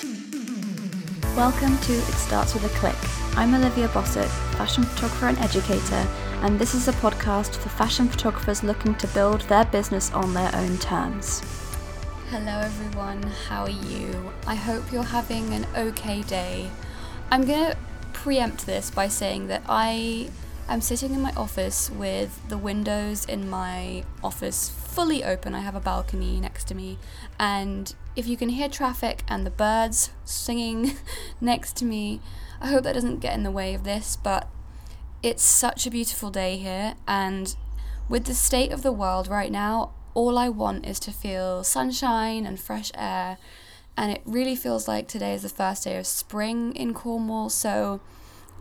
Welcome to It Starts With a Click. I'm Olivia Bossert, fashion photographer and educator, and this is a podcast for fashion photographers looking to build their business on their own terms. Hello, everyone. How are you? I hope you're having an okay day. I'm going to preempt this by saying that I am sitting in my office with the windows in my office fully open. I have a balcony next to me, and if you can hear traffic and the birds singing next to me, I hope that doesn't get in the way of this, but it's such a beautiful day here, and with the state of the world right now, all I want is to feel sunshine and fresh air. And it really feels like today is the first day of spring in Cornwall, so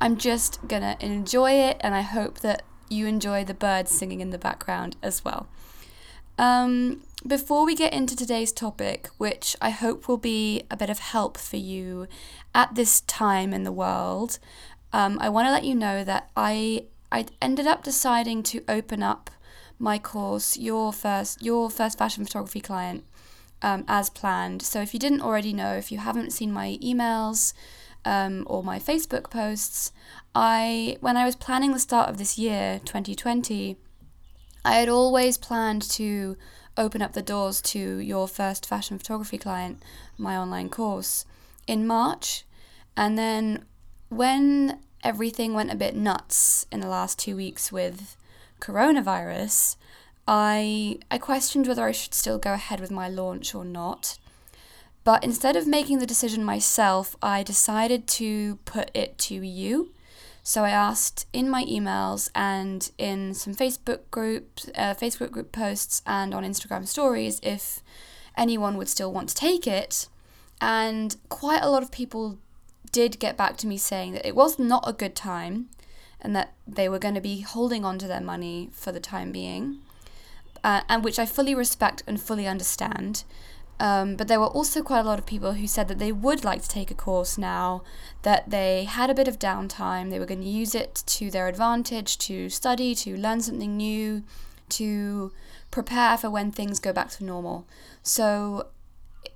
I'm just gonna enjoy it, and I hope that you enjoy the birds singing in the background as well. Um, before we get into today's topic, which I hope will be a bit of help for you at this time in the world, um, I want to let you know that I I ended up deciding to open up my course, your first your first fashion photography client, um, as planned. So if you didn't already know, if you haven't seen my emails um, or my Facebook posts, I when I was planning the start of this year, 2020, I had always planned to open up the doors to your first fashion photography client, my online course, in March. And then when everything went a bit nuts in the last two weeks with coronavirus, I I questioned whether I should still go ahead with my launch or not. But instead of making the decision myself, I decided to put it to you. So I asked in my emails and in some Facebook groups, uh, Facebook group posts, and on Instagram stories if anyone would still want to take it. And quite a lot of people did get back to me saying that it was not a good time and that they were going to be holding on to their money for the time being, uh, and which I fully respect and fully understand. Um, but there were also quite a lot of people who said that they would like to take a course now, that they had a bit of downtime, they were going to use it to their advantage to study, to learn something new, to prepare for when things go back to normal. So,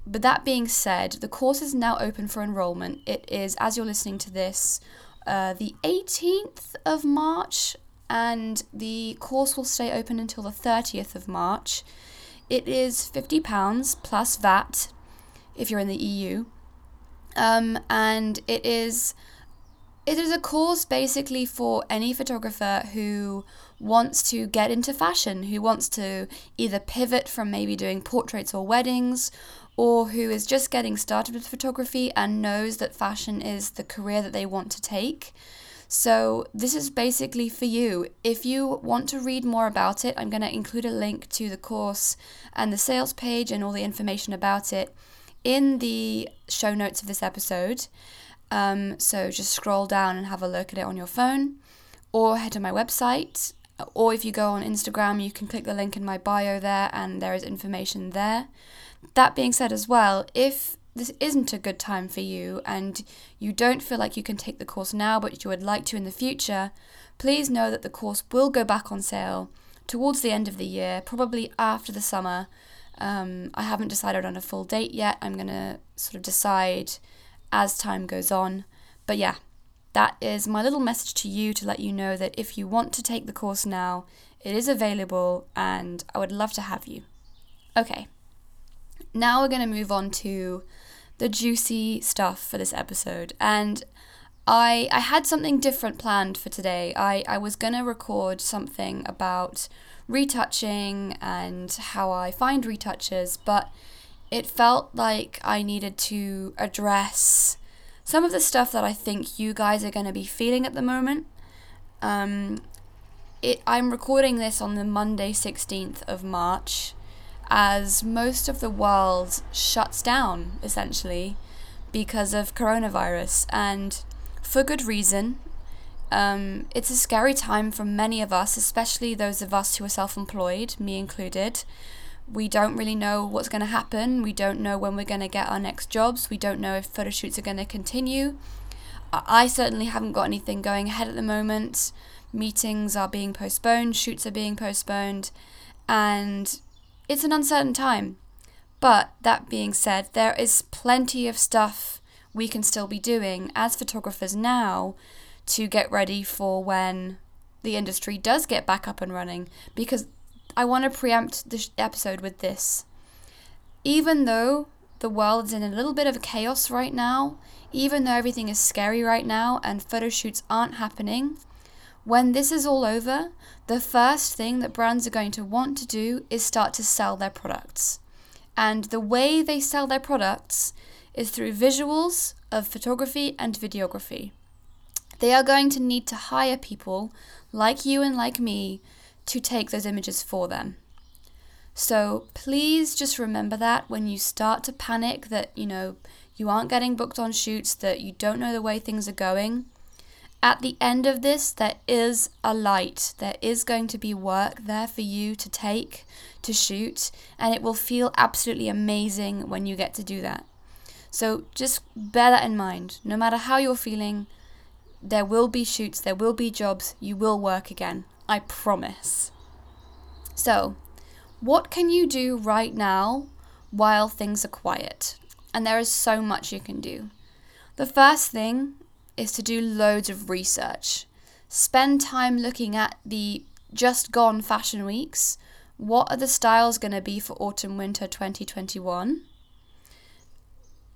but that being said, the course is now open for enrollment. It is, as you're listening to this, uh, the 18th of March, and the course will stay open until the 30th of March. It is £50 plus VAT if you're in the EU. Um, and it is it is a course basically for any photographer who wants to get into fashion, who wants to either pivot from maybe doing portraits or weddings, or who is just getting started with photography and knows that fashion is the career that they want to take. So, this is basically for you. If you want to read more about it, I'm going to include a link to the course and the sales page and all the information about it in the show notes of this episode. Um, so, just scroll down and have a look at it on your phone or head to my website. Or if you go on Instagram, you can click the link in my bio there and there is information there. That being said, as well, if this isn't a good time for you and you don't feel like you can take the course now but you would like to in the future, please know that the course will go back on sale towards the end of the year, probably after the summer. Um, I haven't decided on a full date yet. I'm going to sort of decide as time goes on. But yeah, that is my little message to you to let you know that if you want to take the course now, it is available and I would love to have you. Okay, now we're going to move on to the juicy stuff for this episode. And I I had something different planned for today. I, I was gonna record something about retouching and how I find retouchers, but it felt like I needed to address some of the stuff that I think you guys are gonna be feeling at the moment. Um, it I'm recording this on the Monday sixteenth of March as most of the world shuts down essentially because of coronavirus and for good reason. Um, it's a scary time for many of us, especially those of us who are self employed, me included. We don't really know what's going to happen. We don't know when we're going to get our next jobs. We don't know if photo shoots are going to continue. I certainly haven't got anything going ahead at the moment. Meetings are being postponed, shoots are being postponed, and it's an uncertain time, But that being said, there is plenty of stuff we can still be doing as photographers now to get ready for when the industry does get back up and running because I want to preempt this episode with this. Even though the world is in a little bit of chaos right now, even though everything is scary right now and photo shoots aren't happening, when this is all over, the first thing that brands are going to want to do is start to sell their products. And the way they sell their products is through visuals of photography and videography. They are going to need to hire people like you and like me to take those images for them. So please just remember that when you start to panic that, you know, you aren't getting booked on shoots, that you don't know the way things are going. At the end of this, there is a light. There is going to be work there for you to take, to shoot, and it will feel absolutely amazing when you get to do that. So just bear that in mind. No matter how you're feeling, there will be shoots, there will be jobs, you will work again. I promise. So, what can you do right now while things are quiet? And there is so much you can do. The first thing is to do loads of research. Spend time looking at the just gone fashion weeks. What are the styles going to be for autumn winter 2021?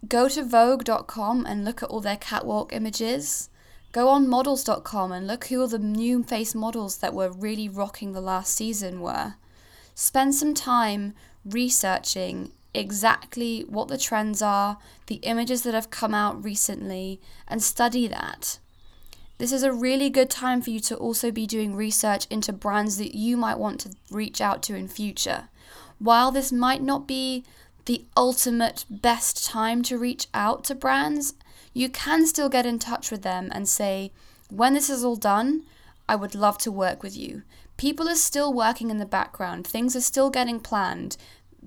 Go to Vogue.com and look at all their catwalk images. Go on models.com and look who all the new face models that were really rocking the last season were. Spend some time researching exactly what the trends are, the images that have come out recently, and study that. This is a really good time for you to also be doing research into brands that you might want to reach out to in future. While this might not be the ultimate best time to reach out to brands, you can still get in touch with them and say, when this is all done, I would love to work with you. People are still working in the background, things are still getting planned.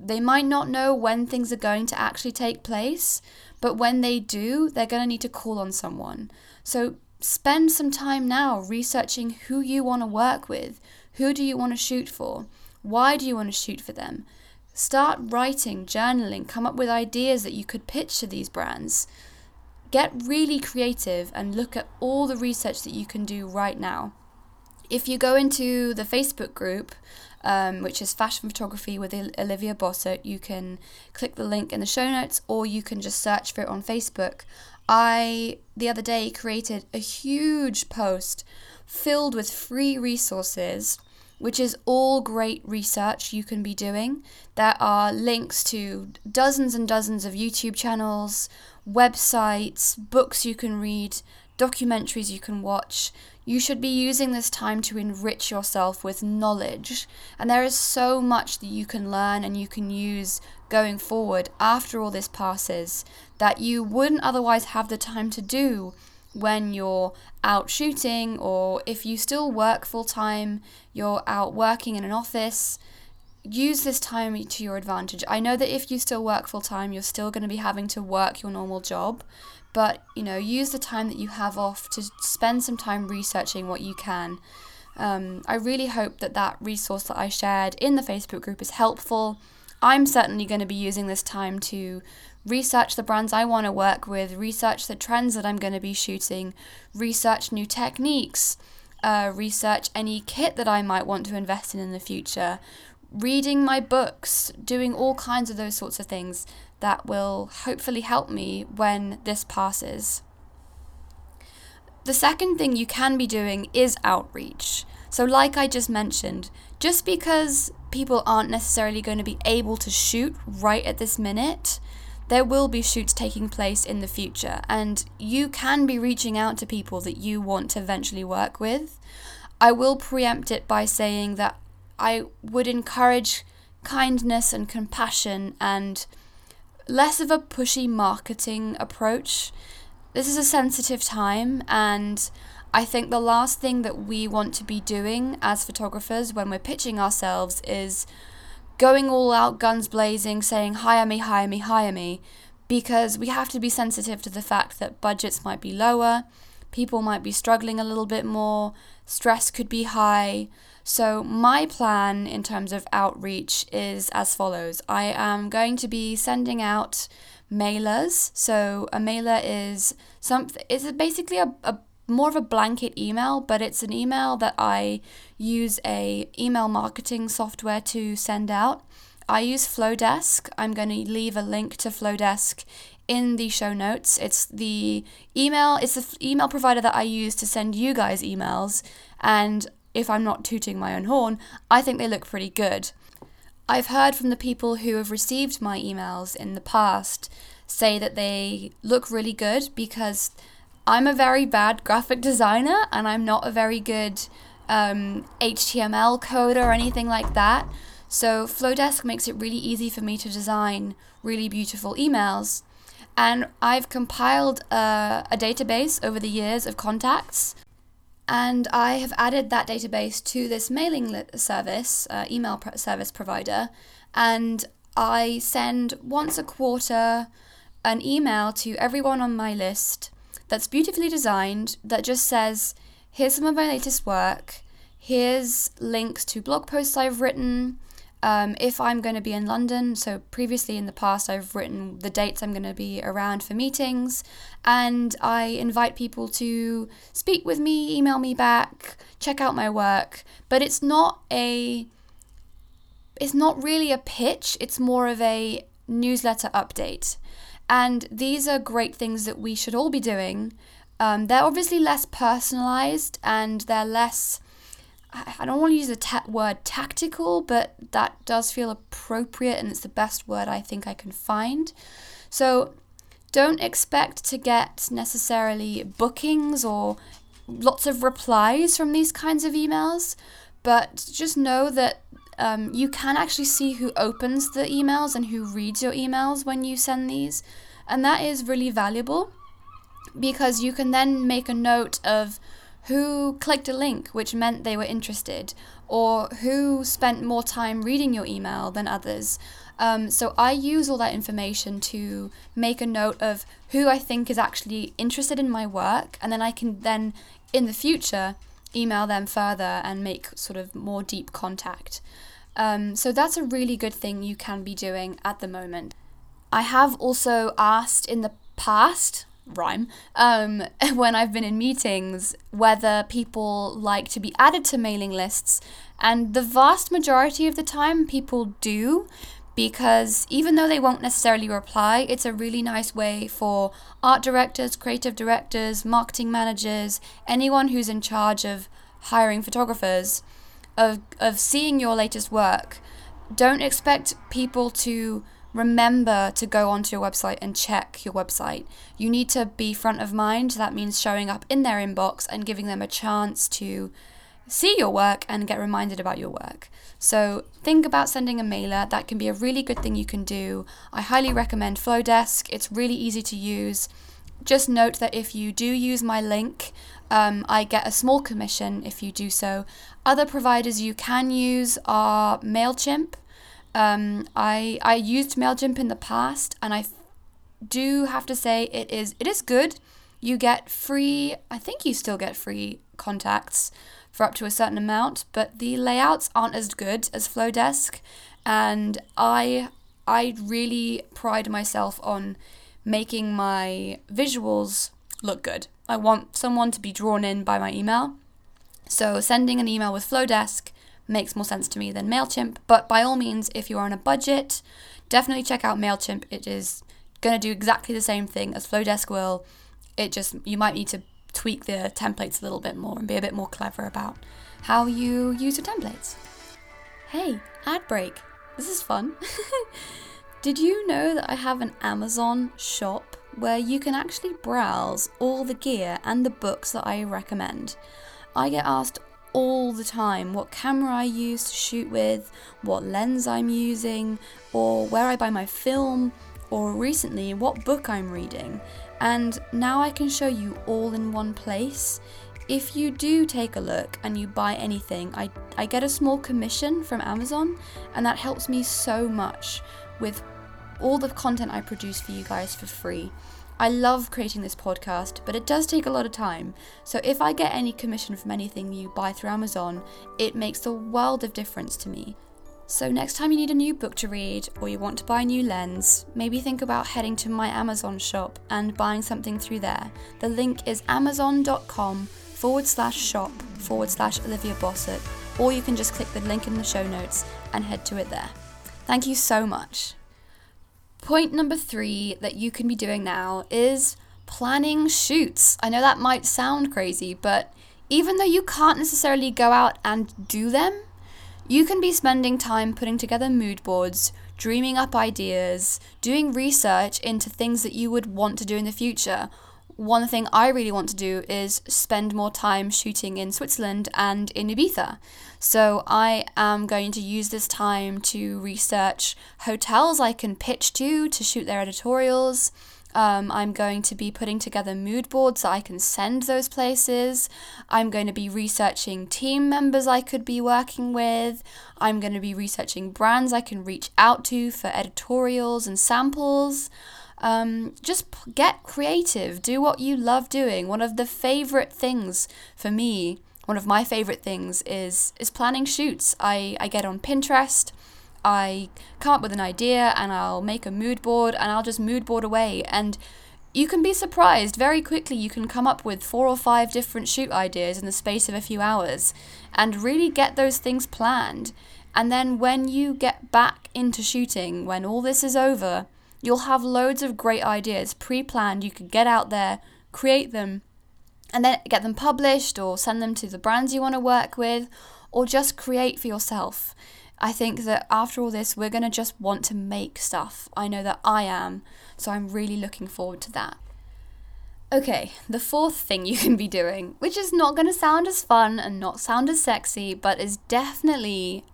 They might not know when things are going to actually take place, but when they do, they're going to need to call on someone. So spend some time now researching who you want to work with. Who do you want to shoot for? Why do you want to shoot for them? Start writing, journaling, come up with ideas that you could pitch to these brands. Get really creative and look at all the research that you can do right now. If you go into the Facebook group, um, which is Fashion Photography with Olivia Bossert, you can click the link in the show notes or you can just search for it on Facebook. I, the other day, created a huge post filled with free resources which is all great research you can be doing. There are links to dozens and dozens of YouTube channels, websites, books you can read, documentaries you can watch. You should be using this time to enrich yourself with knowledge. And there is so much that you can learn and you can use going forward after all this passes that you wouldn't otherwise have the time to do when you're out shooting or if you still work full time, you're out working in an office use this time to your advantage. I know that if you still work full time, you're still going to be having to work your normal job, but you know, use the time that you have off to spend some time researching what you can. Um, I really hope that that resource that I shared in the Facebook group is helpful. I'm certainly going to be using this time to research the brands I want to work with, research the trends that I'm going to be shooting, research new techniques, uh, research any kit that I might want to invest in in the future, reading my books, doing all kinds of those sorts of things that will hopefully help me when this passes. The second thing you can be doing is outreach. So, like I just mentioned, just because people aren't necessarily going to be able to shoot right at this minute, there will be shoots taking place in the future, and you can be reaching out to people that you want to eventually work with. I will preempt it by saying that I would encourage kindness and compassion and less of a pushy marketing approach. This is a sensitive time, and I think the last thing that we want to be doing as photographers when we're pitching ourselves is going all out, guns blazing, saying, hire me, hire me, hire me, because we have to be sensitive to the fact that budgets might be lower, people might be struggling a little bit more, stress could be high. So, my plan in terms of outreach is as follows I am going to be sending out mailers. So, a mailer is something, it's basically a, a more of a blanket email, but it's an email that I use a email marketing software to send out. I use Flodesk. I'm going to leave a link to Flodesk in the show notes. It's the email, it's the email provider that I use to send you guys emails. And if I'm not tooting my own horn, I think they look pretty good. I've heard from the people who have received my emails in the past say that they look really good because I'm a very bad graphic designer and I'm not a very good um, HTML coder or anything like that. So Flodesk makes it really easy for me to design really beautiful emails. And I've compiled a, a database over the years of contacts. And I have added that database to this mailing service, uh, email pr- service provider. And I send once a quarter an email to everyone on my list that's beautifully designed that just says, here's some of my latest work, here's links to blog posts I've written, um, if I'm going to be in London, so previously in the past, I've written the dates I'm going to be around for meetings, and I invite people to speak with me, email me back, check out my work. But it's not a, it's not really a pitch. It's more of a newsletter update, and these are great things that we should all be doing. Um, they're obviously less personalized and they're less I don't want to use the ta- word tactical, but that does feel appropriate and it's the best word I think I can find. So don't expect to get necessarily bookings or lots of replies from these kinds of emails, but just know that um, you can actually see who opens the emails and who reads your emails when you send these. And that is really valuable because you can then make a note of who clicked a link which meant they were interested, or who spent more time reading your email than others. Um, so I use all that information to make a note of who I think is actually interested in my work, and then I can then in the future email them further and make sort of more deep contact. Um, so that's a really good thing you can be doing at the moment. I have also asked in the past rhyme um, when I've been in meetings whether people like to be added to mailing lists, and the vast majority of the time people do. Because even though they won't necessarily reply, it's a really nice way for art directors, creative directors, marketing managers, anyone who's in charge of hiring photographers, of, of seeing your latest work. Don't expect people to remember to go onto your website and check your website. You need to be front of mind. That means showing up in their inbox and giving them a chance to see your work and get reminded about your work. So think about sending a mailer. That can be a really good thing you can do. I highly recommend Flodesk. It's really easy to use. Just note that if you do use my link, um, I get a small commission if you do so. Other providers you can use are MailChimp. Um, I I used Mailchimp in the past, and I do have to say it is it is good. You get free. I think you still get free contacts for up to a certain amount, but the layouts aren't as good as Flodesk, and I I really pride myself on making my visuals look good. I want someone to be drawn in by my email. So sending an email with Flodesk makes more sense to me than MailChimp. But by all means, if you're on a budget, definitely check out MailChimp. It is going to do exactly the same thing as Flodesk will. It just, you might need to tweak the templates a little bit more and be a bit more clever about how you use your templates. Hey, ad break. This is fun. Did you know that I have an Amazon shop where you can actually browse all the gear and the books that I recommend? I get asked all the time what camera I use to shoot with, what lens I'm using, or where I buy my film, or recently what book I'm reading. And now I can show you all in one place. If you do take a look and you buy anything, I, I get a small commission from Amazon, and that helps me so much with all the content I produce for you guys for free. I love creating this podcast, but it does take a lot of time. So if I get any commission from anything you buy through Amazon, it makes a world of difference to me. So, next time you need a new book to read or you want to buy a new lens, maybe think about heading to my Amazon shop and buying something through there. The link is amazon.com forward slash shop forward slash Olivia Bossert, or you can just click the link in the show notes and head to it there. Thank you so much. Point number three that you can be doing now is planning shoots. I know that might sound crazy, but even though you can't necessarily go out and do them, you can be spending time putting together mood boards, dreaming up ideas, doing research into things that you would want to do in the future. One thing I really want to do is spend more time shooting in Switzerland and in Ibiza. So I am going to use this time to research hotels I can pitch to to shoot their editorials um, I'm going to be putting together mood boards so I can send those places. I'm going to be researching team members I could be working with. I'm going to be researching brands I can reach out to for editorials and samples. Um, just get creative, do what you love doing. One of the favorite things for me, one of my favorite things is is planning shoots. I, I get on Pinterest. I come up with an idea and I'll make a mood board and I'll just mood board away. And you can be surprised very quickly. You can come up with four or five different shoot ideas in the space of a few hours and really get those things planned. And then when you get back into shooting, when all this is over, you'll have loads of great ideas pre planned. You can get out there, create them, and then get them published or send them to the brands you want to work with, or just create for yourself. I think that after all this, we're going to just want to make stuff. I know that I am, so I'm really looking forward to that. Okay, the fourth thing you can be doing, which is not going to sound as fun and not sound as sexy, but is definitely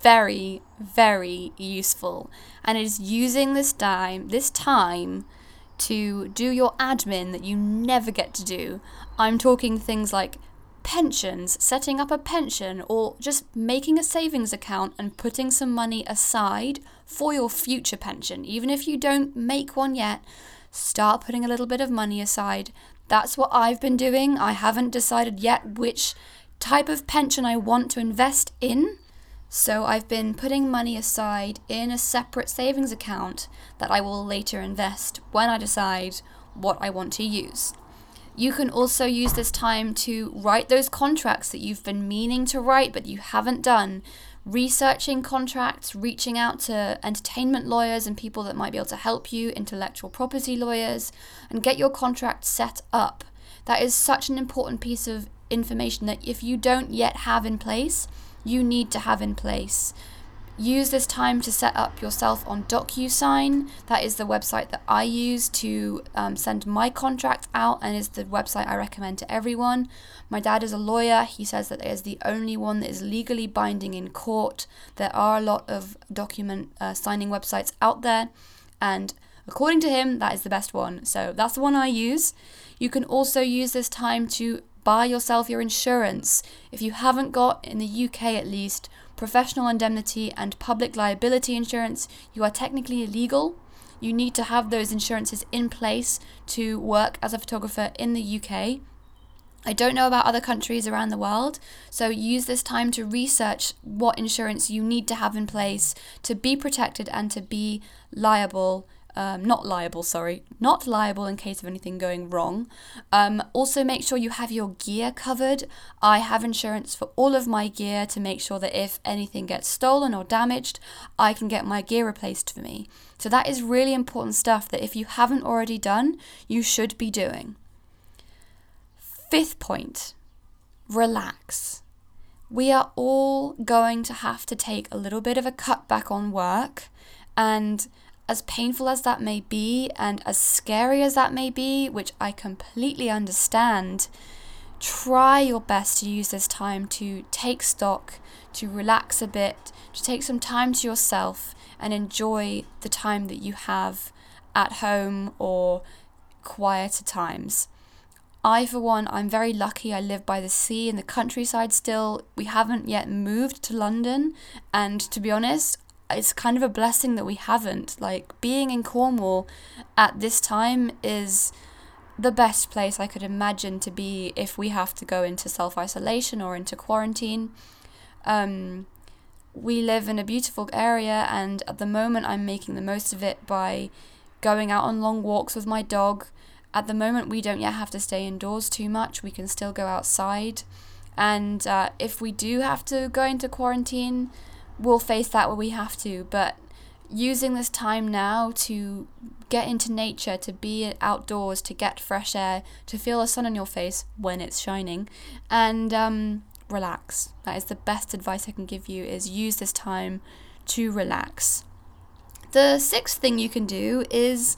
very, very useful, and it is using this time, this time to do your admin that you never get to do. I'm talking things like pensions, setting up a pension, or just making a savings account and putting some money aside for your future pension. Even if you don't make one yet, start putting a little bit of money aside. That's what I've been doing. I haven't decided yet which type of pension I want to invest in. So I've been putting money aside in a separate savings account that I will later invest when I decide what I want to use. You can also use this time to write those contracts that you've been meaning to write but you haven't done. Researching contracts, reaching out to entertainment lawyers and people that might be able to help you, intellectual property lawyers, and get your contract set up. That is such an important piece of information that if you don't yet have in place, you need to have in place. Use this time to set up yourself on DocuSign. That is the website that I use to um, send my contract out and is the website I recommend to everyone. My dad is a lawyer. He says that it is the only one that is legally binding in court. There are a lot of document uh, signing websites out there, and according to him, that is the best one. So that's the one I use. You can also use this time to buy yourself your insurance. If you haven't got, in the UK at least, professional indemnity, and public liability insurance, you are technically illegal. You need to have those insurances in place to work as a photographer in the UK. I don't know about other countries around the world, so use this time to research what insurance you need to have in place to be protected and to be liable um, not liable, sorry, not liable in case of anything going wrong. Um, also, make sure you have your gear covered. I have insurance for all of my gear to make sure that if anything gets stolen or damaged, I can get my gear replaced for me. So, that is really important stuff that if you haven't already done, you should be doing. Fifth point relax. We are all going to have to take a little bit of a cutback on work and as painful as that may be and as scary as that may be, which I completely understand, try your best to use this time to take stock, to relax a bit, to take some time to yourself and enjoy the time that you have at home or quieter times. I, for one, I'm very lucky. I live by the sea in the countryside still. We haven't yet moved to London, and to be honest, it's kind of a blessing that we haven't. Like being in Cornwall at this time is the best place I could imagine to be if we have to go into self isolation or into quarantine. Um, we live in a beautiful area, and at the moment, I'm making the most of it by going out on long walks with my dog. At the moment, we don't yet have to stay indoors too much. We can still go outside. And uh, if we do have to go into quarantine, we'll face that where we have to. But using this time now to get into nature, to be outdoors, to get fresh air, to feel the sun on your face when it's shining, and um, relax. That is the best advice I can give you is use this time to relax. The sixth thing you can do is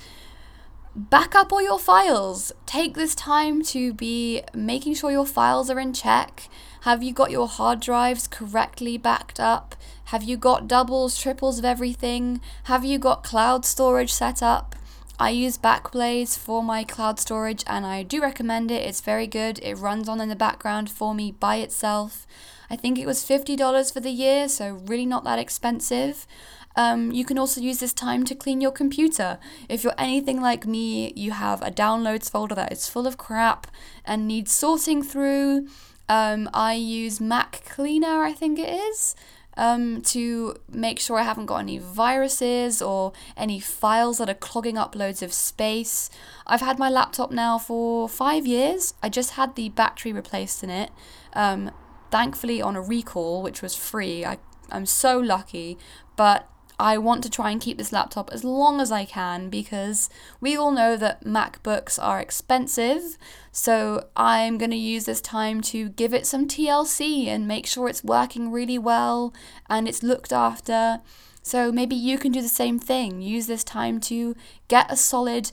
back up all your files. Take this time to be making sure your files are in check. Have you got your hard drives correctly backed up? Have you got doubles, triples of everything? Have you got cloud storage set up? I use Backblaze for my cloud storage and I do recommend it. It's very good. It runs on in the background for me by itself. I think it was $50 for the year, so really not that expensive. Um, you can also use this time to clean your computer. If you're anything like me, you have a downloads folder that is full of crap and needs sorting through. Um, I use Mac Cleaner, I think it is um, to make sure I haven't got any viruses or any files that are clogging up loads of space. I've had my laptop now for five years. I just had the battery replaced in it, um, thankfully on a recall, which was free. I, I'm so lucky, but I want to try and keep this laptop as long as I can because we all know that MacBooks are expensive. So I'm going to use this time to give it some TLC and make sure it's working really well and it's looked after. So maybe you can do the same thing. Use this time to get a solid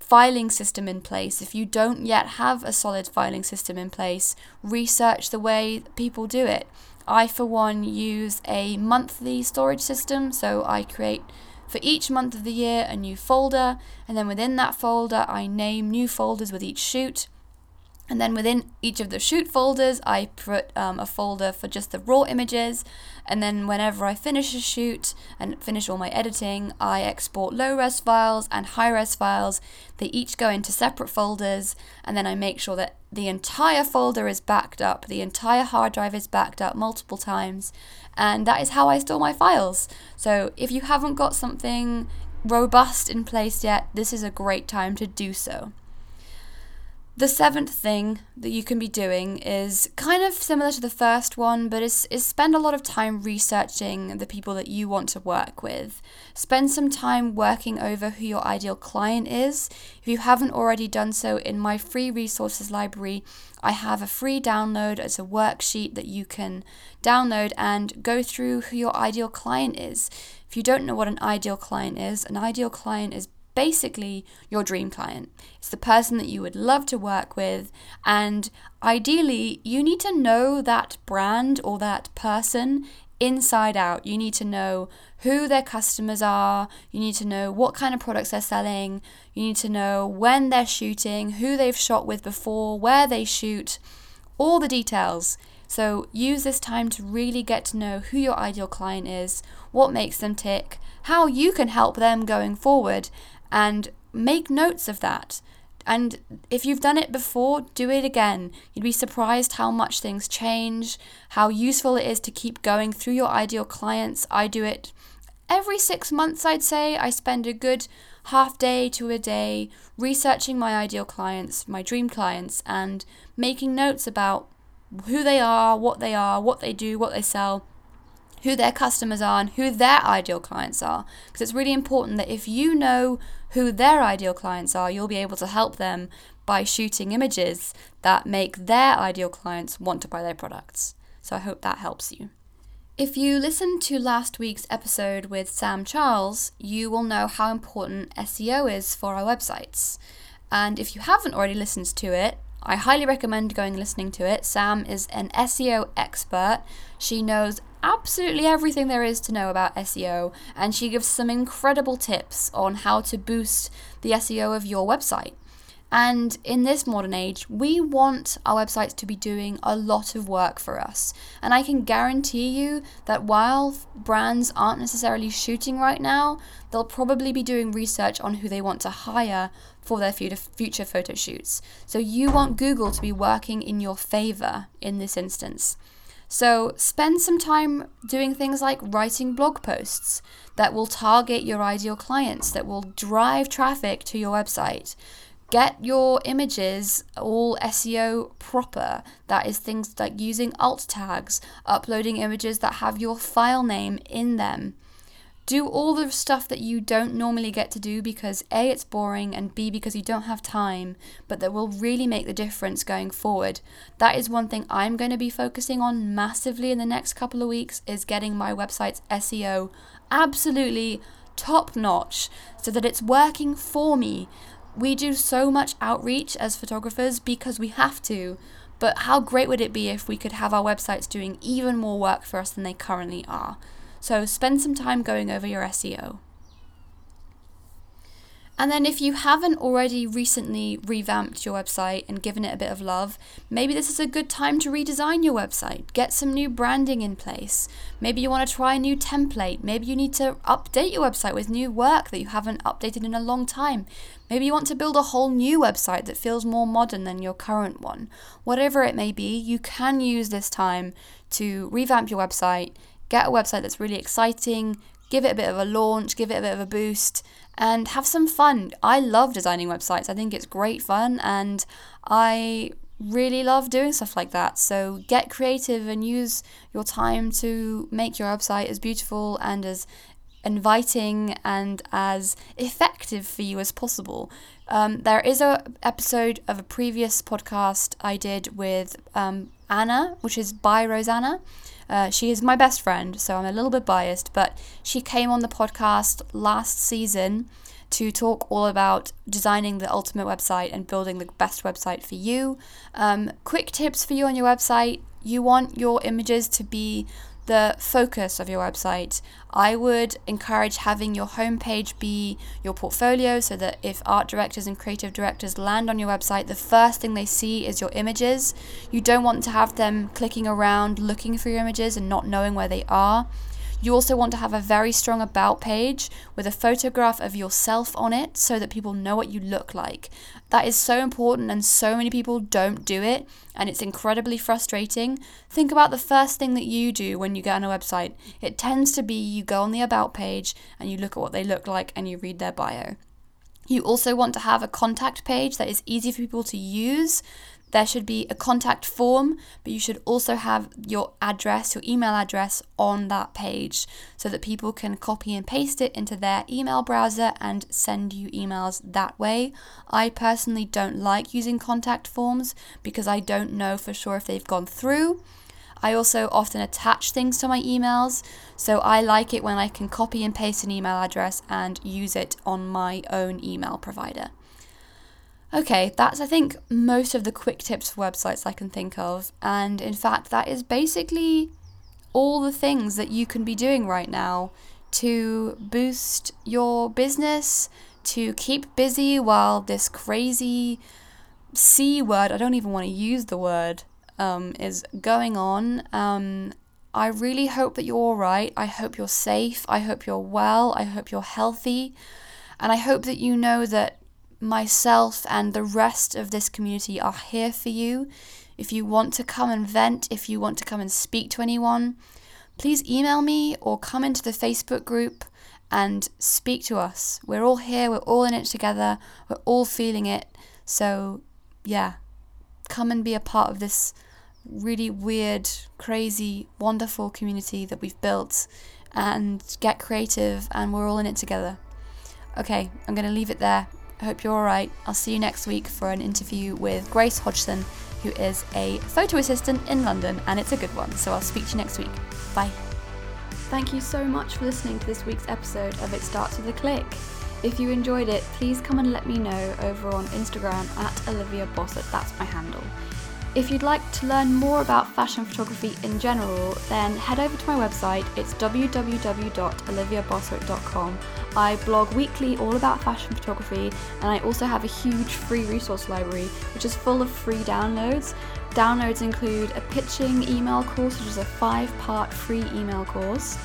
filing system in place. If you don't yet have a solid filing system in place, research the way people do it. I, for one, use a monthly storage system. So I create for each month of the year a new folder, and then within that folder, I name new folders with each shoot. And then within each of the shoot folders, I put um, a folder for just the raw images. And then whenever I finish a shoot and finish all my editing, I export low res files and high res files. They each go into separate folders. And then I make sure that the entire folder is backed up, the entire hard drive is backed up multiple times. And that is how I store my files. So if you haven't got something robust in place yet, this is a great time to do so. The seventh thing that you can be doing is kind of similar to the first one, but is, is spend a lot of time researching the people that you want to work with. Spend some time working over who your ideal client is. If you haven't already done so, in my free resources library, I have a free download as a worksheet that you can download and go through who your ideal client is. If you don't know what an ideal client is, an ideal client is basically your dream client. It's the person that you would love to work with, and ideally, you need to know that brand or that person inside out. You need to know who their customers are, you need to know what kind of products they're selling, you need to know when they're shooting, who they've shot with before, where they shoot, all the details. So use this time to really get to know who your ideal client is, what makes them tick, how you can help them going forward, and make notes of that. And if you've done it before, do it again. You'd be surprised how much things change, how useful it is to keep going through your ideal clients. I do it every six months, I'd say. I spend a good half day to a day researching my ideal clients, my dream clients, and making notes about who they are, what they are, what they do, what they sell, who their customers are, and who their ideal clients are. Because it's really important that if you know who their ideal clients are, you'll be able to help them by shooting images that make their ideal clients want to buy their products. So I hope that helps you. If you listened to last week's episode with Sam Charles, you will know how important SEO is for our websites. And if you haven't already listened to it, I highly recommend going and listening to it. Sam is an SEO expert. She knows absolutely everything there is to know about SEO, and she gives some incredible tips on how to boost the SEO of your website. And in this modern age, we want our websites to be doing a lot of work for us. And I can guarantee you that while brands aren't necessarily shooting right now, they'll probably be doing research on who they want to hire for their future photo shoots. So you want Google to be working in your favor in this instance. So spend some time doing things like writing blog posts that will target your ideal clients, that will drive traffic to your website. Get your images all SEO proper. That is things like using alt tags, uploading images that have your file name in them. Do all the stuff that you don't normally get to do because A, it's boring, and B, because you don't have time, but that will really make the difference going forward. That is one thing I'm going to be focusing on massively in the next couple of weeks is getting my website's SEO absolutely top notch so that it's working for me we do so much outreach as photographers because we have to. But how great would it be if we could have our websites doing even more work for us than they currently are? So spend some time going over your SEO. And then, if you haven't already recently revamped your website and given it a bit of love, maybe this is a good time to redesign your website. Get some new branding in place. Maybe you want to try a new template. Maybe you need to update your website with new work that you haven't updated in a long time. Maybe you want to build a whole new website that feels more modern than your current one. Whatever it may be, you can use this time to revamp your website, get a website that's really exciting, give it a bit of a launch, give it a bit of a boost, and have some fun. I love designing websites. I think it's great fun and I really love doing stuff like that. So get creative and use your time to make your website as beautiful and as inviting and as effective for you as possible. Um, there is a episode of a previous podcast I did with um, Anna, which is by Rosanna. Uh, she is my best friend, so I'm a little bit biased, but she came on the podcast last season to talk all about designing the ultimate website and building the best website for you. Um, quick tips for you on your website you want your images to be the focus of your website. I would encourage having your homepage be your portfolio so that if art directors and creative directors land on your website, the first thing they see is your images. You don't want to have them clicking around looking for your images and not knowing where they are. You also want to have a very strong about page with a photograph of yourself on it so that people know what you look like. That is so important, and so many people don't do it, and it's incredibly frustrating. Think about the first thing that you do when you get on a website. It tends to be you go on the About page and you look at what they look like and you read their bio. You also want to have a contact page that is easy for people to use there should be a contact form, but you should also have your address, your email address on that page so that people can copy and paste it into their email browser and send you emails that way. I personally don't like using contact forms because I don't know for sure if they've gone through. I also often attach things to my emails, so I like it when I can copy and paste an email address and use it on my own email provider. Okay, that's I think most of the quick tips for websites I can think of. And in fact, that is basically all the things that you can be doing right now to boost your business, to keep busy while this crazy C word, I don't even want to use the word, um, is going on. Um, I really hope that you're all right. I hope you're safe. I hope you're well. I hope you're healthy. And I hope that you know that myself and the rest of this community are here for you. If you want to come and vent, if you want to come and speak to anyone, please email me or come into the Facebook group and speak to us. We're all here, we're all in it together, we're all feeling it. So, yeah, come and be a part of this really weird, crazy, wonderful community that we've built and get creative, and we're all in it together. Okay, I'm going to leave it there. I hope you're alright. I'll see you next week for an interview with Grace Hodgson, who is a photo assistant in London, and it's a good one. So I'll speak to you next week. Bye. Thank you so much for listening to this week's episode of It Starts With a Click. If you enjoyed it, please come and let me know over on Instagram at Olivia Bossert. That's my handle. If you'd like to learn more about fashion photography in general, then head over to my website. It's www.oliviabossert.com. I blog weekly all about fashion photography, and I also have a huge free resource library which is full of free downloads. Downloads include a pitching email course, which is a five part free email course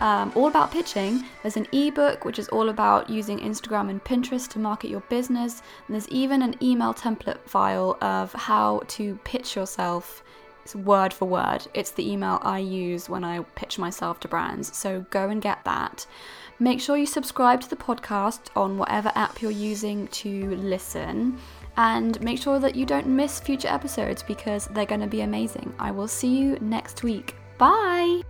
um, all about pitching. There's an ebook which is all about using Instagram and Pinterest to market your business. And there's even an email template file of how to pitch yourself. It's word for word. It's the email I use when I pitch myself to brands. So go and get that. Make sure you subscribe to the podcast on whatever app you're using to listen. And make sure that you don't miss future episodes because they're going to be amazing. I will see you next week. Bye!